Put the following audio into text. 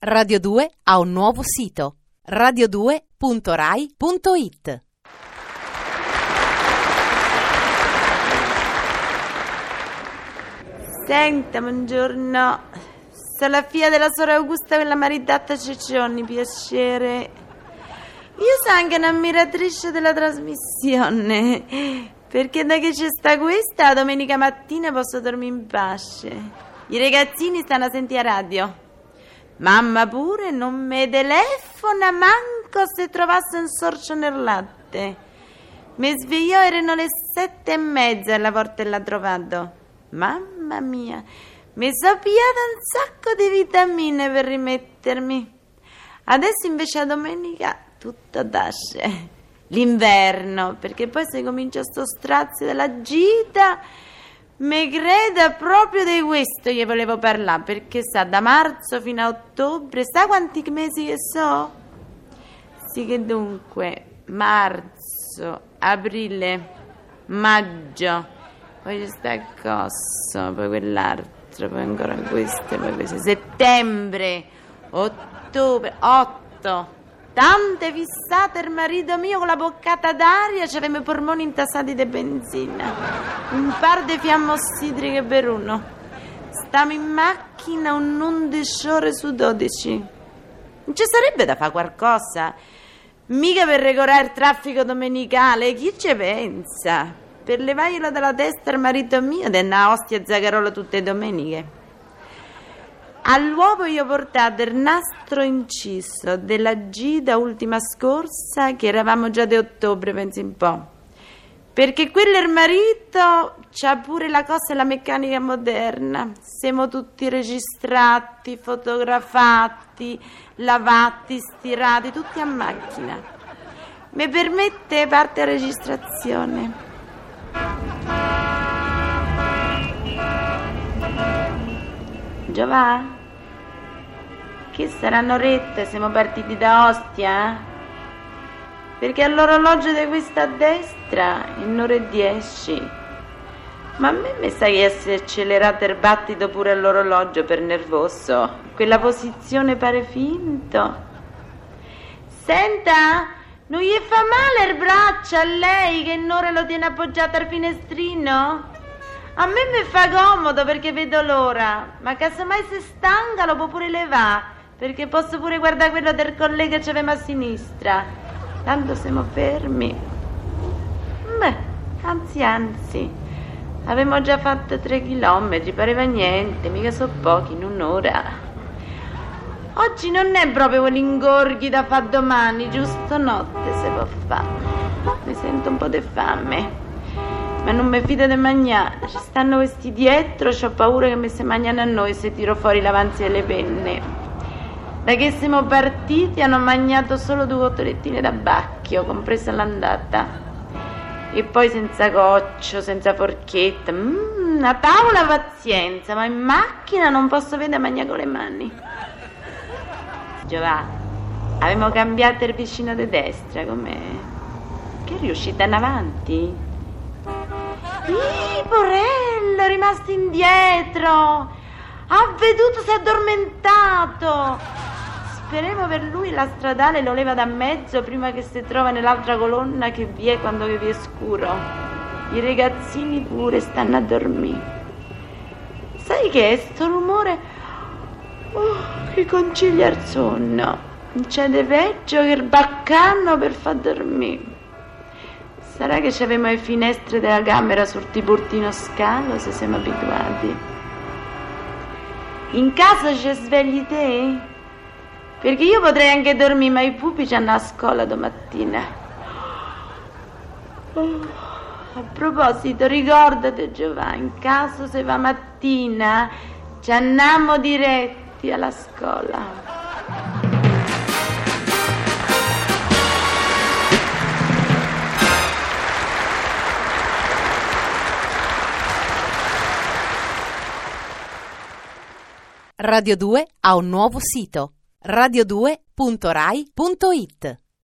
Radio 2 ha un nuovo sito radio2.rai.it. Senta, buongiorno. Sono la figlia della sorella Augusta, quella maritata Ceccioni, piacere. Io sono anche un'ammiratrice della trasmissione, perché da che c'è sta questa, domenica mattina posso dormire in pace. I ragazzini stanno a sentire radio. Mamma pure non mi telefona manco se trovasse un sorcio nel latte. Mi svegliò, erano le sette e mezza e la porta l'ha trovato. Mamma mia, mi sono pigliata un sacco di vitamine per rimettermi. Adesso invece a domenica tutto tasce. L'inverno, perché poi se comincia sto strazio della gita, mi creda proprio di questo gli volevo parlare, perché sa da marzo fino a ottobre, sa quanti mesi che so? Sì che dunque, marzo, aprile, maggio, poi sta cosso, poi quell'altro, poi ancora questo, poi questo, settembre, ottobre, otto. Tante fissate il marito mio con la boccata d'aria, c'aveva i polmoni intasati di benzina. Un par di fiammossidriche per uno. Stiamo in macchina un 11 ore su 12. Non ci sarebbe da fare qualcosa? Mica per regolare il traffico domenicale, chi ci pensa? Per levarglielo dalla testa al marito mio, una ostia zagarola tutte le domeniche. All'uovo io portato il nastro inciso della gita ultima scorsa, che eravamo già di ottobre, pensi un po'. Perché quello è il marito, c'ha pure la cosa e la meccanica moderna. Siamo tutti registrati, fotografati, lavati, stirati, tutti a macchina. Mi permette parte registrazione. Giovanni? Che saranno rette, siamo partiti da Ostia? Perché all'orologio di questa destra, in un'ora e dieci. Ma a me mi sa che si è accelerato il battito pure all'orologio per nervoso. Quella posizione pare finto. Senta, non gli fa male il braccio a lei che in ora lo tiene appoggiato al finestrino? A me mi fa comodo perché vedo l'ora, ma casomai se stanca lo può pure levare, perché posso pure guardare quello del collega che aveva a sinistra. Tanto siamo fermi. Beh, anzi, anzi, avevamo già fatto tre chilometri, pareva niente, mica so pochi in un'ora. Oggi non è proprio quell'ingorghi da fare domani, giusto notte se può fare. Mi sento un po' di fame ma non mi fido di mangiare. Ci stanno questi dietro, ho paura che mi si mangiano a noi se tiro fuori l'avanzi delle penne. Da che siamo partiti hanno mangiato solo due cottolettine da bacchio, compresa l'andata. E poi senza goccio, senza forchetta. Mm, a tavola pazienza, ma in macchina non posso vedere mangiare con le mani. Giovanni, abbiamo cambiato il vicino di destra, com'è? Che è riuscita in avanti? Ih, porello, rimasto indietro. Ha veduto, si è addormentato. Speriamo per lui la stradale lo leva da mezzo prima che si trova nell'altra colonna che vi è quando vi è scuro. I ragazzini pure stanno a dormire. Sai che è sto rumore? Oh, che concilia il sonno. Non c'è di peggio che il baccano per far dormire. Sarà che avevamo le finestre della camera sul tiburtino scalo se siamo abituati. In casa ci svegli te? Perché io potrei anche dormire, ma i pupi ci hanno a scuola domattina. Oh, a proposito, ricordate Giovanni, in caso se va mattina ci andiamo diretti alla scuola. Radio 2 ha un nuovo sito radio2.rai.it